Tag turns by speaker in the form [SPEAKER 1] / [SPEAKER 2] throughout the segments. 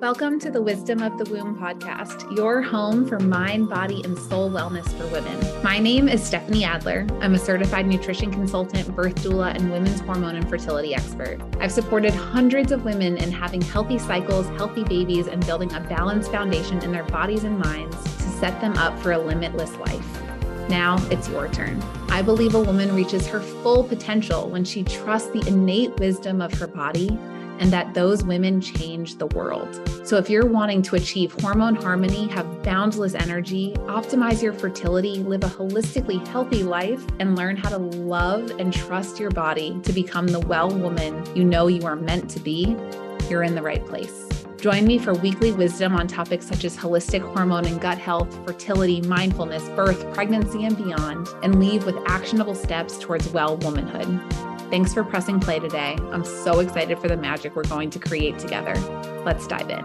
[SPEAKER 1] Welcome to the Wisdom of the Womb podcast, your home for mind, body, and soul wellness for women. My name is Stephanie Adler. I'm a certified nutrition consultant, birth doula, and women's hormone and fertility expert. I've supported hundreds of women in having healthy cycles, healthy babies, and building a balanced foundation in their bodies and minds to set them up for a limitless life. Now it's your turn. I believe a woman reaches her full potential when she trusts the innate wisdom of her body and that those women change the world. So, if you're wanting to achieve hormone harmony, have boundless energy, optimize your fertility, live a holistically healthy life, and learn how to love and trust your body to become the well woman you know you are meant to be, you're in the right place. Join me for weekly wisdom on topics such as holistic hormone and gut health, fertility, mindfulness, birth, pregnancy, and beyond, and leave with actionable steps towards well womanhood. Thanks for pressing play today. I'm so excited for the magic we're going to create together. Let's dive in.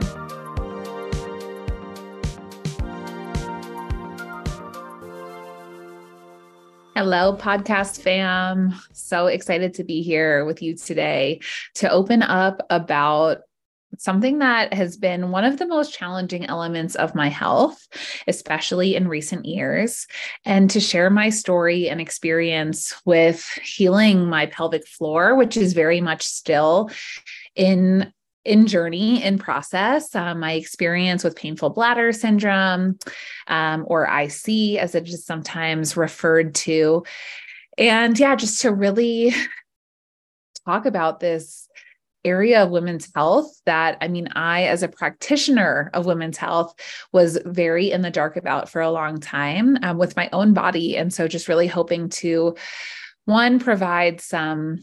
[SPEAKER 1] Hello, podcast fam. So excited to be here with you today to open up about something that has been one of the most challenging elements of my health, especially in recent years, and to share my story and experience with healing my pelvic floor, which is very much still in in journey in process. Um, my experience with painful bladder syndrome um, or ic as it is sometimes referred to. And yeah just to really talk about this area of women's health that I mean, I, as a practitioner of women's health, was very in the dark about for a long time um, with my own body. And so just really hoping to, one, provide some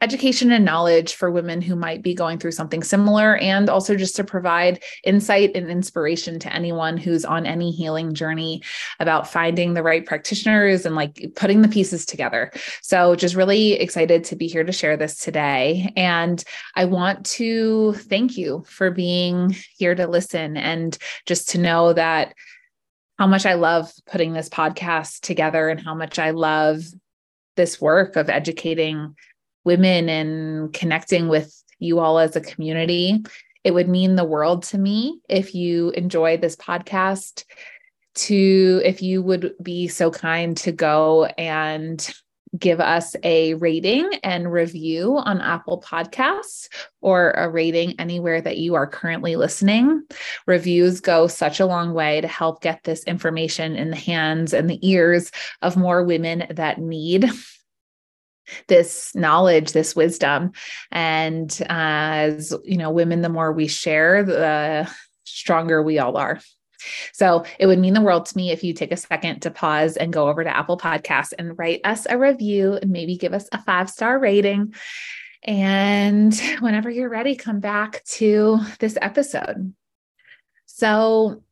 [SPEAKER 1] education and knowledge for women who might be going through something similar, and also just to provide insight and inspiration to anyone who's on any healing journey about finding the right practitioners and like putting the pieces together. So, just really excited to be here to share this today. And I want to thank you for being here to listen and just to know that how much I love putting this podcast together and how much I love this work of educating women and connecting with you all as a community. It would mean the world to me if you enjoy this podcast to if you would be so kind to go and give us a rating and review on Apple Podcasts or a rating anywhere that you are currently listening. Reviews go such a long way to help get this information in the hands and the ears of more women that need this knowledge this wisdom. And uh, as you know women the more we share the stronger we all are. So it would mean the world to me if you take a second to pause and go over to apple podcasts and write us a review and maybe give us a five star rating. And whenever you're ready come back to this episode. So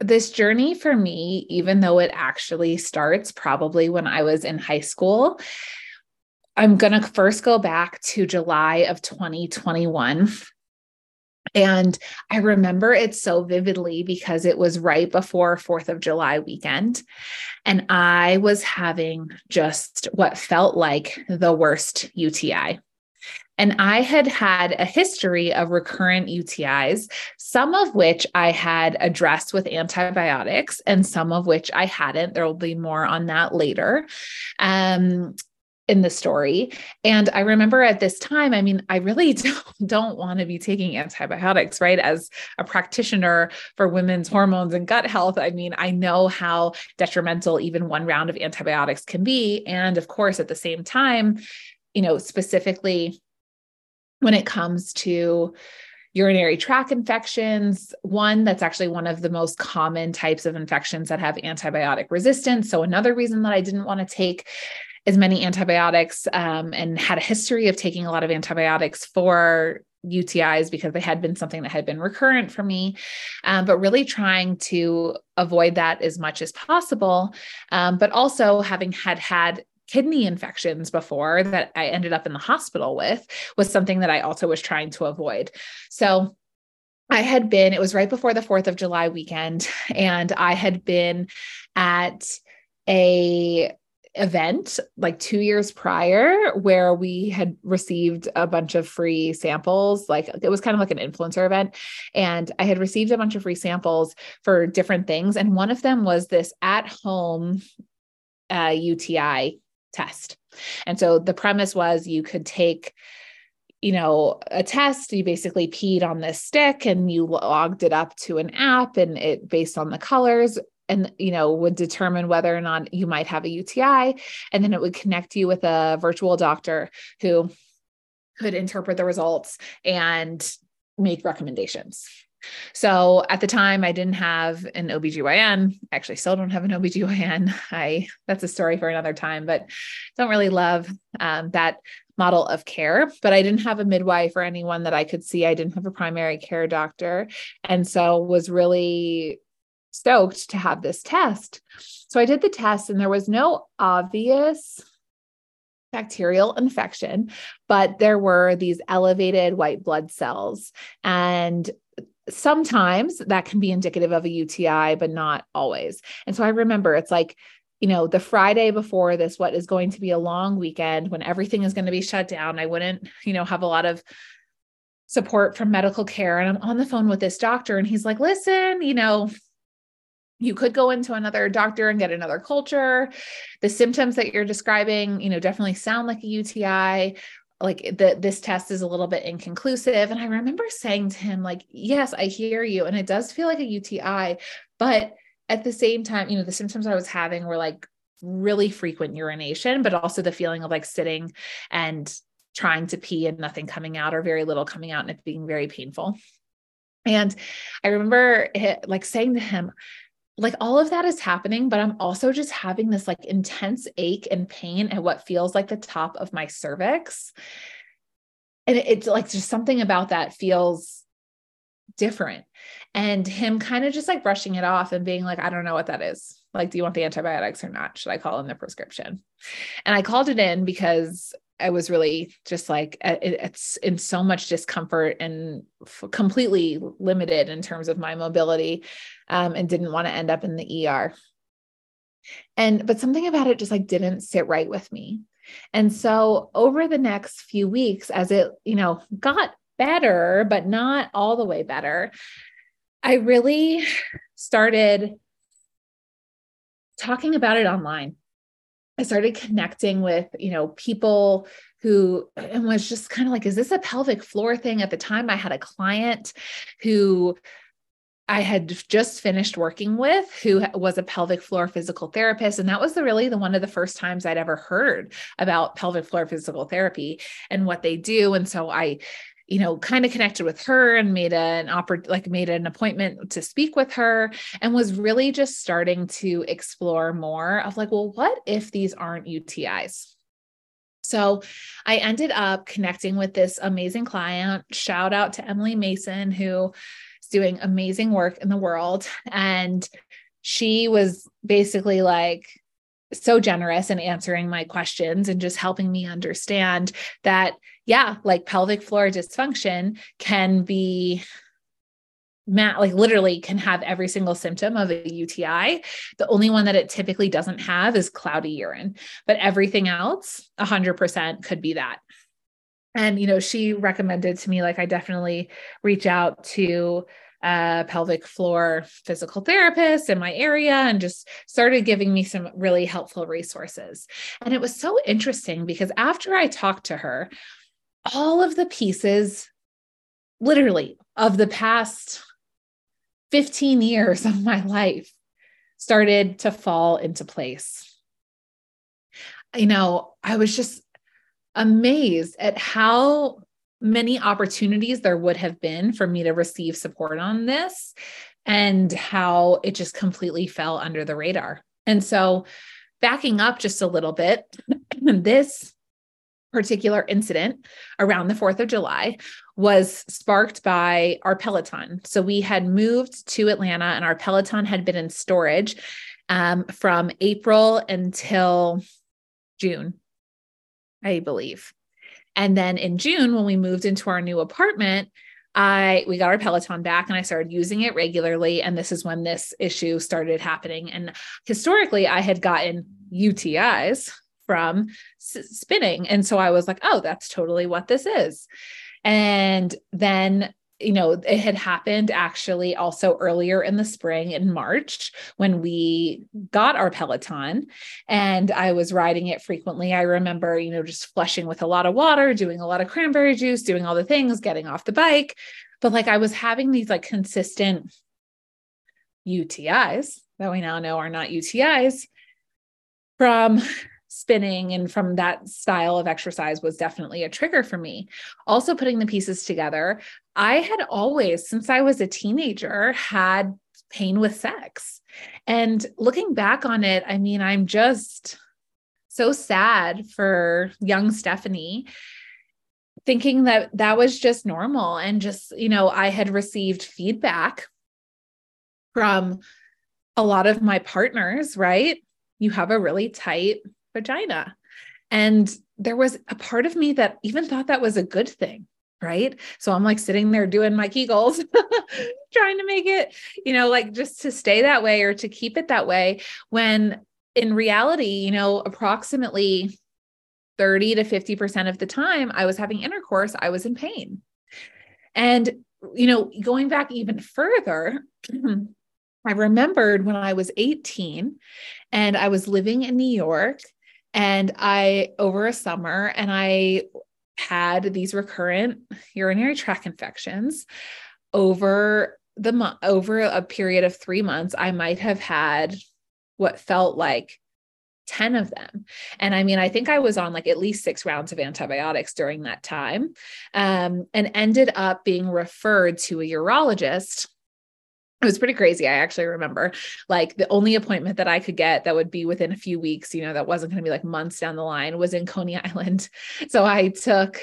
[SPEAKER 1] this journey for me, even though it actually starts probably when I was in high school, I'm going to first go back to July of 2021. And I remember it so vividly because it was right before 4th of July weekend. And I was having just what felt like the worst UTI. And I had had a history of recurrent UTIs, some of which I had addressed with antibiotics and some of which I hadn't. There will be more on that later. Um, in the story. And I remember at this time, I mean, I really don't, don't want to be taking antibiotics, right? As a practitioner for women's hormones and gut health, I mean, I know how detrimental even one round of antibiotics can be. And of course, at the same time, you know, specifically when it comes to urinary tract infections, one that's actually one of the most common types of infections that have antibiotic resistance. So, another reason that I didn't want to take as many antibiotics um, and had a history of taking a lot of antibiotics for UTIs because they had been something that had been recurrent for me, um, but really trying to avoid that as much as possible. Um, but also having had had kidney infections before that I ended up in the hospital with was something that I also was trying to avoid. So I had been, it was right before the 4th of July weekend, and I had been at a event like two years prior where we had received a bunch of free samples. Like it was kind of like an influencer event. And I had received a bunch of free samples for different things. And one of them was this at home uh, UTI test. And so the premise was you could take you know, a test, you basically peed on this stick and you logged it up to an app and it based on the colors and you know would determine whether or not you might have a UTI and then it would connect you with a virtual doctor who could interpret the results and make recommendations. So at the time I didn't have an OBGYN. I actually still don't have an OBGYN. I that's a story for another time, but don't really love um, that model of care. But I didn't have a midwife or anyone that I could see. I didn't have a primary care doctor. And so was really stoked to have this test. So I did the test, and there was no obvious bacterial infection, but there were these elevated white blood cells. And sometimes that can be indicative of a UTI, but not always. And so I remember it's like, you know, the Friday before this, what is going to be a long weekend when everything is going to be shut down. I wouldn't, you know, have a lot of support from medical care. And I'm on the phone with this doctor, and he's like, listen, you know, you could go into another doctor and get another culture. The symptoms that you're describing you know definitely sound like a uti like the, this test is a little bit inconclusive. And i remember saying to him like yes i hear you and it does feel like a uti but at the same time you know the symptoms i was having were like really frequent urination but also the feeling of like sitting and trying to pee and nothing coming out or very little coming out and it being very painful. And i remember it, like saying to him like all of that is happening, but I'm also just having this like intense ache and pain at what feels like the top of my cervix. And it's like just something about that feels different. And him kind of just like brushing it off and being like, I don't know what that is. Like, do you want the antibiotics or not? Should I call in the prescription? And I called it in because I was really just like it's in so much discomfort and completely limited in terms of my mobility, um, and didn't want to end up in the ER. And but something about it just like didn't sit right with me. And so over the next few weeks, as it you know got better, but not all the way better, I really started talking about it online I started connecting with, you know, people who and was just kind of like, is this a pelvic floor thing? At the time, I had a client who I had just finished working with who was a pelvic floor physical therapist. And that was the really the one of the first times I'd ever heard about pelvic floor physical therapy and what they do. And so I you know, kind of connected with her and made an oppor- like made an appointment to speak with her and was really just starting to explore more of like, well, what if these aren't UTIs? So I ended up connecting with this amazing client. Shout out to Emily Mason, who is doing amazing work in the world. And she was basically like, so generous in answering my questions and just helping me understand that yeah, like pelvic floor dysfunction can be Matt, like literally can have every single symptom of a UTI. The only one that it typically doesn't have is cloudy urine, but everything else, 100% could be that. And, you know, she recommended to me, like, I definitely reach out to a pelvic floor physical therapist in my area and just started giving me some really helpful resources. And it was so interesting because after I talked to her, all of the pieces, literally, of the past 15 years of my life started to fall into place. You know, I was just amazed at how many opportunities there would have been for me to receive support on this and how it just completely fell under the radar. And so, backing up just a little bit, this particular incident around the 4th of July was sparked by our Peloton. So we had moved to Atlanta and our Peloton had been in storage um, from April until June, I believe. And then in June, when we moved into our new apartment, I we got our Peloton back and I started using it regularly and this is when this issue started happening and historically I had gotten UTIs from s- spinning and so I was like oh that's totally what this is and then you know, it had happened actually also earlier in the spring in March when we got our Peloton and I was riding it frequently. I remember, you know, just flushing with a lot of water, doing a lot of cranberry juice, doing all the things, getting off the bike. But like I was having these like consistent UTIs that we now know are not UTIs from spinning and from that style of exercise was definitely a trigger for me. Also, putting the pieces together, I had always, since I was a teenager, had pain with sex. And looking back on it, I mean, I'm just so sad for young Stephanie thinking that that was just normal and just you know i had received feedback from a lot of my partners right you have a really tight vagina. And there was a part of me that even thought that was a good thing. Right. So I'm like sitting there doing my Kegels, trying to make it, you know, like just to stay that way or to keep it that way. When in reality, you know, approximately 30 to 50% of the time I was having intercourse, I was in pain. And, you know, going back even further, I remembered when I was 18 and I was living in New York and I, over a summer, and I had these recurrent urinary tract infections over the month, over a period of three months. I might have had what felt like 10 of them. And I mean, I think I was on like at least six rounds of antibiotics during that time um, and ended up being referred to a urologist it was pretty crazy. I actually remember like the only appointment that I could get that would be within a few weeks, you know, that wasn't going to be like months down the line was in Coney Island. So I took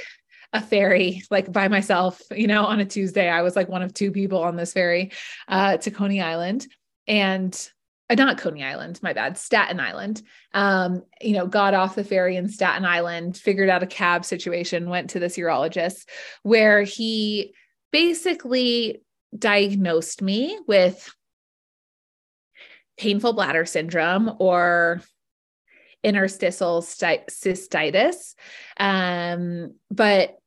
[SPEAKER 1] a ferry like by myself, you know, on a Tuesday. I was like one of two people on this ferry uh, to Coney Island and uh, not Coney Island, my bad, Staten Island. Um, you know, got off the ferry in Staten Island, figured out a cab situation, went to this urologist where he basically diagnosed me with painful bladder syndrome or interstitial cystitis. Um, but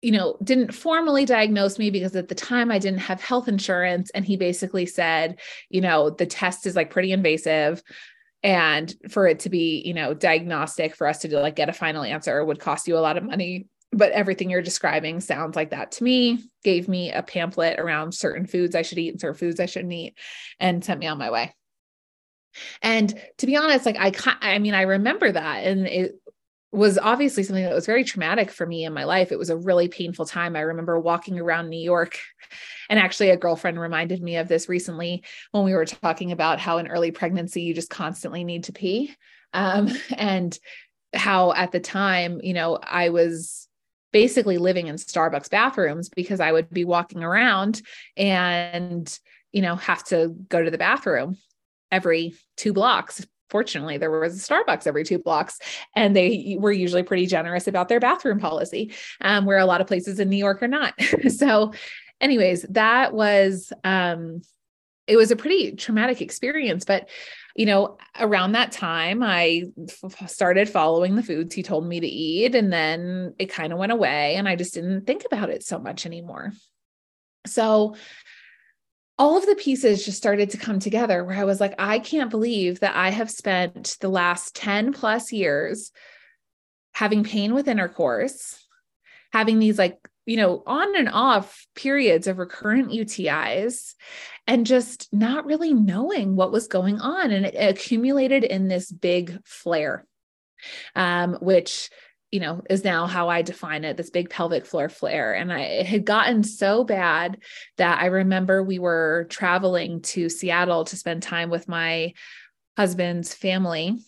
[SPEAKER 1] you know, didn't formally diagnose me because at the time I didn't have health insurance. And he basically said, you know, the test is like pretty invasive. And for it to be, you know, diagnostic for us to do, like get a final answer would cost you a lot of money but everything you're describing sounds like that to me. Gave me a pamphlet around certain foods i should eat and certain foods i shouldn't eat and sent me on my way. And to be honest like i i mean i remember that and it was obviously something that was very traumatic for me in my life. It was a really painful time. I remember walking around new york and actually a girlfriend reminded me of this recently when we were talking about how in early pregnancy you just constantly need to pee. Um, and how at the time you know i was basically living in Starbucks bathrooms because I would be walking around and, you know, have to go to the bathroom every two blocks. Fortunately, there was a Starbucks every two blocks, and they were usually pretty generous about their bathroom policy, um, where a lot of places in New York are not. so, anyways, that was um, it was a pretty traumatic experience. But you know, around that time, I f- started following the foods he told me to eat, and then it kind of went away, and I just didn't think about it so much anymore. So, all of the pieces just started to come together where I was like, I can't believe that I have spent the last 10 plus years having pain with intercourse, having these like you know, on and off periods of recurrent UTIs and just not really knowing what was going on. And it accumulated in this big flare, um, which, you know, is now how I define it this big pelvic floor flare. And I, it had gotten so bad that I remember we were traveling to Seattle to spend time with my husband's family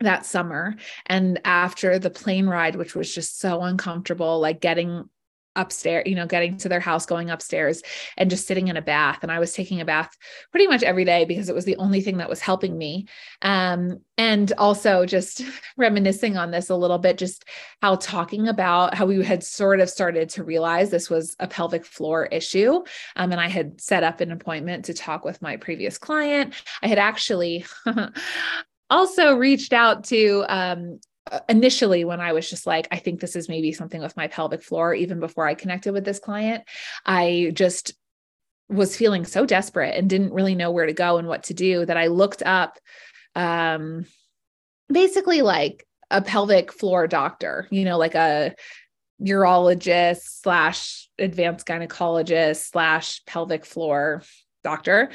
[SPEAKER 1] that summer and after the plane ride which was just so uncomfortable like getting upstairs, you know, getting to their house, going upstairs and just sitting in a bath. And I was taking a bath pretty much every day because it was the only thing that was helping me. Um, and also just reminiscing on this a little bit, just how talking about how we had sort of started to realize this was a pelvic floor issue. Um, and I had set up an appointment to talk with my previous client. I had actually also reached out to um, uh, initially when I was just like, I think this is maybe something with my pelvic floor, even before I connected with this client, I just was feeling so desperate and didn't really know where to go and what to do that I looked up um, basically like a pelvic floor doctor, you know, like a urologist slash advanced gynecologist slash pelvic floor doctor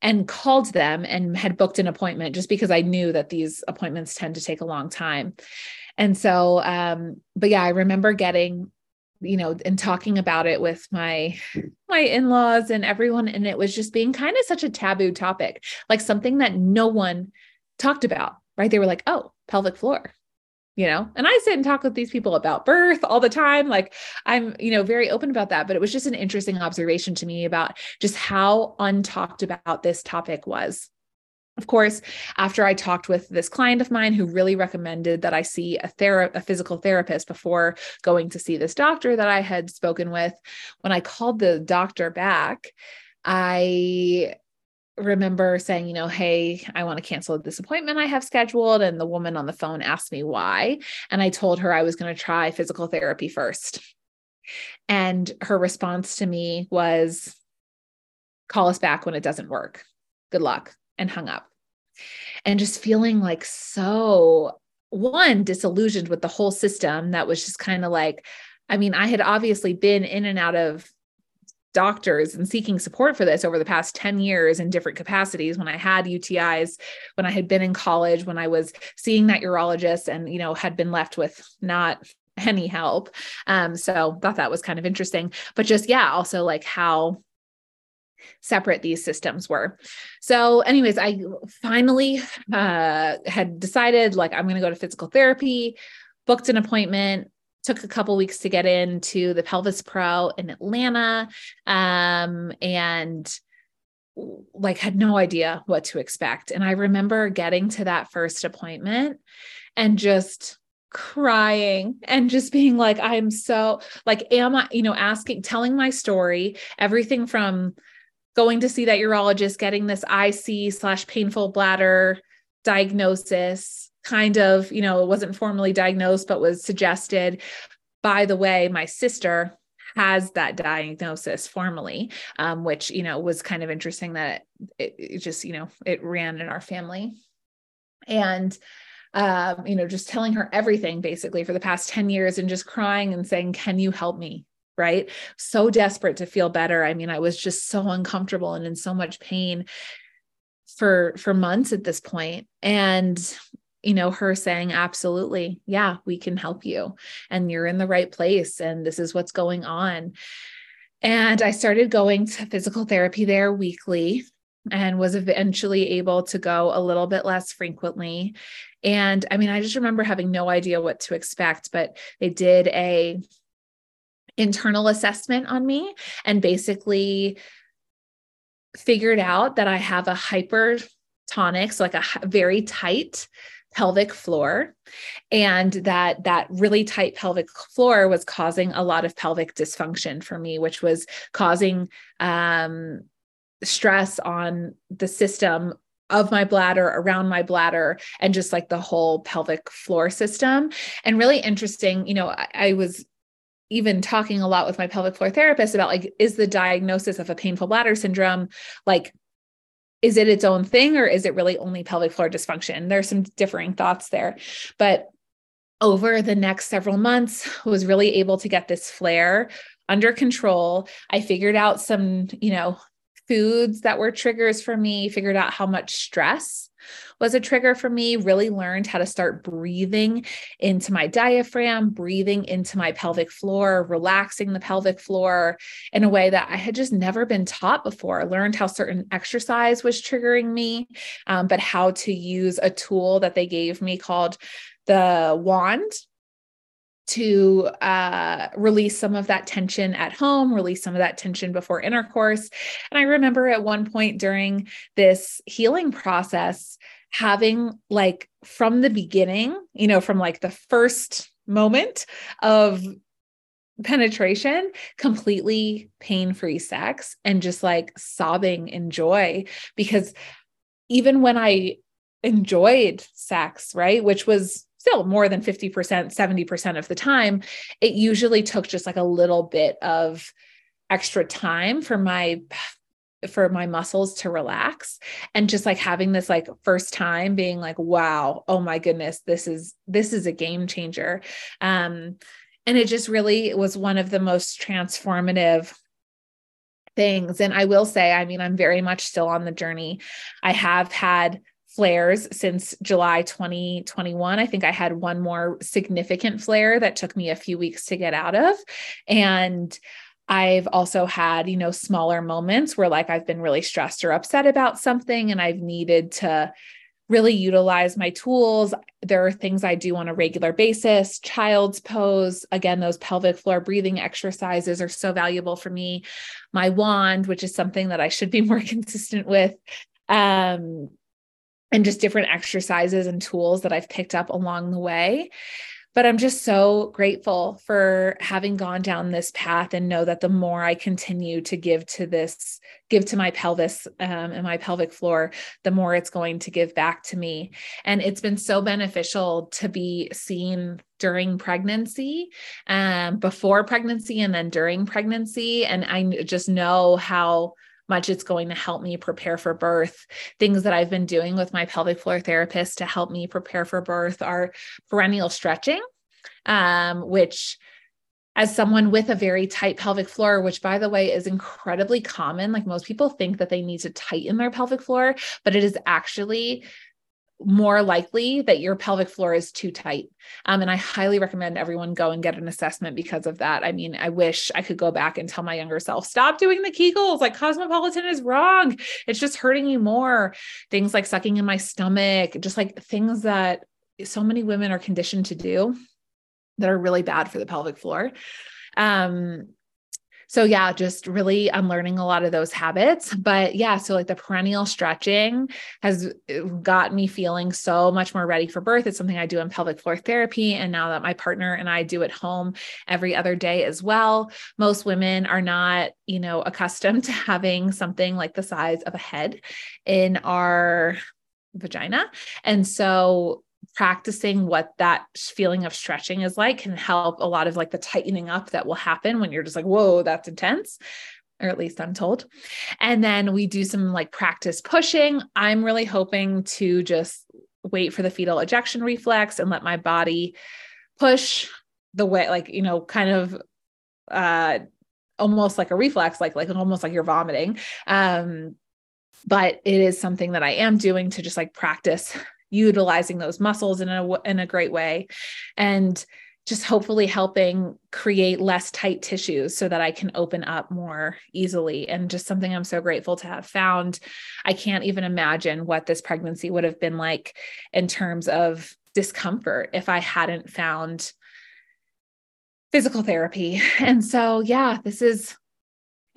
[SPEAKER 1] and called them and had booked an appointment just because I knew that these appointments tend to take a long time. And so, um, but yeah, I remember getting, you know, and talking about it with my my in-laws and everyone, and it was just being kind of such a taboo topic, like something that no one talked about, right? They were like, oh, pelvic floor you know? And i sit and talk with these people about birth all the time like i'm you know very open about that but it was just an interesting observation to me about just how untalked about this topic was. Of course, after I talked with this client of mine who really recommended that I see a, thera- a physical therapist before going to see this doctor that I had spoken with, when I called the doctor back, I remember saying, you know, hey, I want to cancel this appointment I have scheduled. And the woman on the phone asked me why. And I told her I was going to try physical therapy first. And her response to me was, call us back when it doesn't work. Good luck. And hung up. And just feeling like so, one, disillusioned with the whole system that was just kind of like, I mean, I had obviously been in and out of doctors and seeking support for this over the past 10 years in different capacities when I had UTIs, when I had been in college, when I was seeing that urologist and, you know, had been left with not any help. Um, so thought that was kind of interesting. But just, yeah, also like how separate these systems were. So, anyways, I finally uh, had decided like I'm going to go to physical therapy, booked an appointment, took a couple weeks to get into the pelvis pro in atlanta um, and like had no idea what to expect. And i remember getting to that first appointment and just crying and just being like i'm so like am i you know asking telling my story everything from going to see that urologist getting this ic slash painful bladder diagnosis kind of, you know, it wasn't formally diagnosed, but was suggested. By the way, my sister has that diagnosis formally, um, which, you know, was kind of interesting that it, it just, you know, it ran in our family. And, um, you know, just telling her everything basically for the past 10 years and just crying and saying, Can you help me? Right. So desperate to feel better. I mean, I was just so uncomfortable and in so much pain for for months at this point and you know, her saying, absolutely, yeah, we can help you. And you're in the right place. And this is what's going on. And I started going to physical therapy there weekly and was eventually able to go a little bit less frequently. And I mean, I just remember having no idea what to expect, but they did a internal assessment on me and basically figured out that I have a hypertonic, so like a very tight pelvic floor and that that really tight pelvic floor was causing a lot of pelvic dysfunction for me which was causing um, stress on the system of my bladder around my bladder and just like the whole pelvic floor system. And really interesting you know I, I was even talking a lot with my pelvic floor therapist about like is the diagnosis of a painful bladder syndrome like is it its own thing or is it really only pelvic floor dysfunction? There's some differing thoughts there. But over the next several months was really able to get this flare under control. I figured out some, you know, foods that were triggers for me, figured out how much stress was a trigger for me. Really learned how to start breathing into my diaphragm, breathing into my pelvic floor, relaxing the pelvic floor in a way that I had just never been taught before. Learned how certain exercise was triggering me, um, but how to use a tool that they gave me called the wand to uh, release some of that tension at home, release some of that tension before intercourse. And I remember at one point during this healing process, having like from the beginning, you know, from like the first moment of penetration, completely pain free sex, and just like sobbing in joy. Because even when I enjoyed sex, right, which was still more than 50%, 70% of the time, it usually took just like a little bit of extra time for my for my muscles to relax. And just like having this like first time being like wow oh my goodness this is this is a game changer. Um and it just really was one of the most transformative things. And i will say i mean i'm very much still on the journey. I have had flares since July 2021. I think I had one more significant flare that took me a few weeks to get out of. And I've also had, you know, smaller moments where like I've been really stressed or upset about something and I've needed to really utilize my tools. There are things I do on a regular basis, child's pose. Again, those pelvic floor breathing exercises are so valuable for me. My wand, which is something that I should be more consistent with. Um, and just different exercises and tools that I've picked up along the way. But I'm just so grateful for having gone down this path and know that the more I continue to give to this, give to my pelvis um, and my pelvic floor, the more it's going to give back to me. And it's been so beneficial to be seen during pregnancy, um, before pregnancy, and then during pregnancy. And I just know how much it's going to help me prepare for birth. Things that I've been doing with my pelvic floor therapist to help me prepare for birth are perineal stretching, um, which as someone with a very tight pelvic floor, which by the way is incredibly common. Like most people think that they need to tighten their pelvic floor, but it is actually more likely that your pelvic floor is too tight. Um, and I highly recommend everyone go and get an assessment because of that. I mean, I wish I could go back and tell my younger self, stop doing the Kegels. Like Cosmopolitan is wrong. It's just hurting you more. Things like sucking in my stomach, just like things that so many women are conditioned to do that are really bad for the pelvic floor. Um, so yeah, just really unlearning a lot of those habits. But yeah, so like the perineal stretching has uh, got me feeling so much more ready for birth. It's something I do in pelvic floor therapy. And now that my partner and I do at home every other day as well, most women are not, you know, accustomed to having something like the size of a head in our vagina. And so practicing what that feeling of stretching is like can help a lot of like the tightening up that will happen when you're just like, whoa, that's intense. Or at least I'm told. And then we do some like practice pushing. I'm really hoping to just wait for the fetal ejection reflex and let my body push the way, like, you know, kind of uh almost like a reflex, like like almost like you're vomiting. Um, but it is something that I am doing to just like practice utilizing those muscles in a in a great way and just hopefully helping create less tight tissues so that I can open up more easily. And just something I'm so grateful to have found. I can't even imagine what this pregnancy would have been like in terms of discomfort if I hadn't found physical therapy. And so, yeah, this is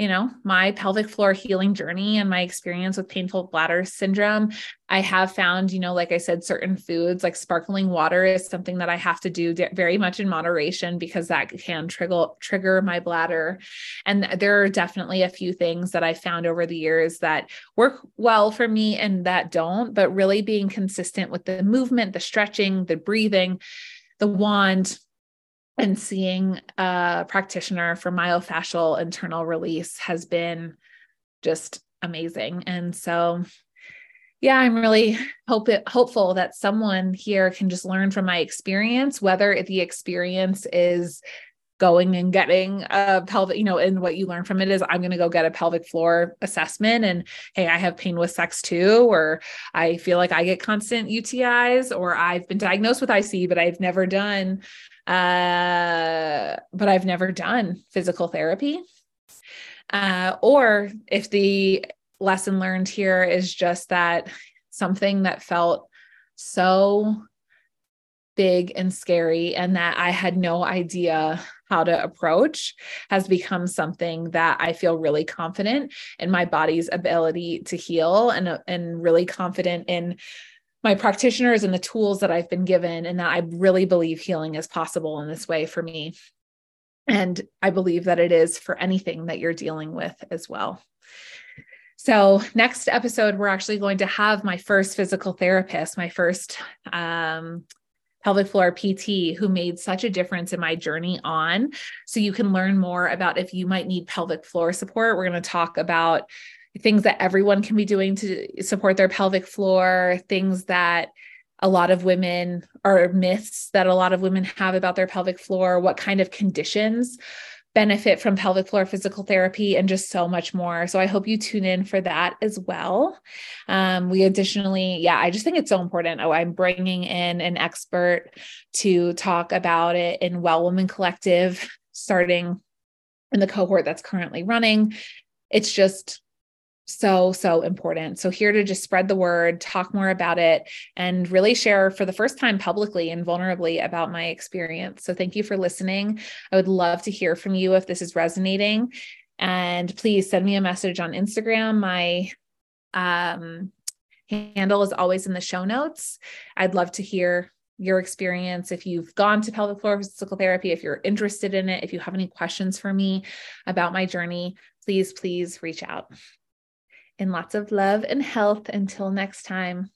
[SPEAKER 1] you know, my pelvic floor healing journey and my experience with painful bladder syndrome, I have found, you know, like I said, certain foods like sparkling water is something that I have to do very much in moderation because that can trigger trigger my bladder. And there are definitely a few things that I found over the years that work well for me and that don't, but really being consistent with the movement, the stretching, the breathing, the wand, and seeing a practitioner for myofascial internal release has been just amazing. And so, yeah, I'm really hope it, hopeful that someone here can just learn from my experience, whether the experience is going and getting a pelvic, you know, and what you learn from it is I'm going to go get a pelvic floor assessment and hey, I have pain with sex too, or I feel like I get constant UTIs, or I've been diagnosed with IC, but I've never done uh, but I've never done physical therapy. Uh, or if the lesson learned here is just that something that felt so big and scary and that I had no idea how to approach has become something that I feel really confident in my body's ability to heal and, and really confident in my practitioners and the tools that I've been given, and that I really believe healing is possible in this way for me. And I believe that it is for anything that you're dealing with as well. So, next episode, we're actually going to have my first physical therapist, my first um, pelvic floor PT who made such a difference in my journey on. So, you can learn more about if you might need pelvic floor support. We're going to talk about things that everyone can be doing to support their pelvic floor, things that a lot of women are myths that a lot of women have about their pelvic floor, what kind of conditions benefit from pelvic floor physical therapy and just so much more. So I hope you tune in for that as well. Um, we additionally, yeah, I just think it's so important. Oh, I'm bringing in an expert to talk about it in Well Woman Collective, starting in the cohort that's currently running. It's just so so important. So here to just spread the word talk more about it and really share for the first time publicly and vulnerably about my experience. So thank you for listening. I would love to hear from you if this is resonating. And please send me a message on instagram. My um, handle is always in the show notes. I'd love to hear your experience. If you've gone to pelvic floor physical therapy if you're interested in it if you have any questions for me about my journey please please reach out and lots of love and health until next time.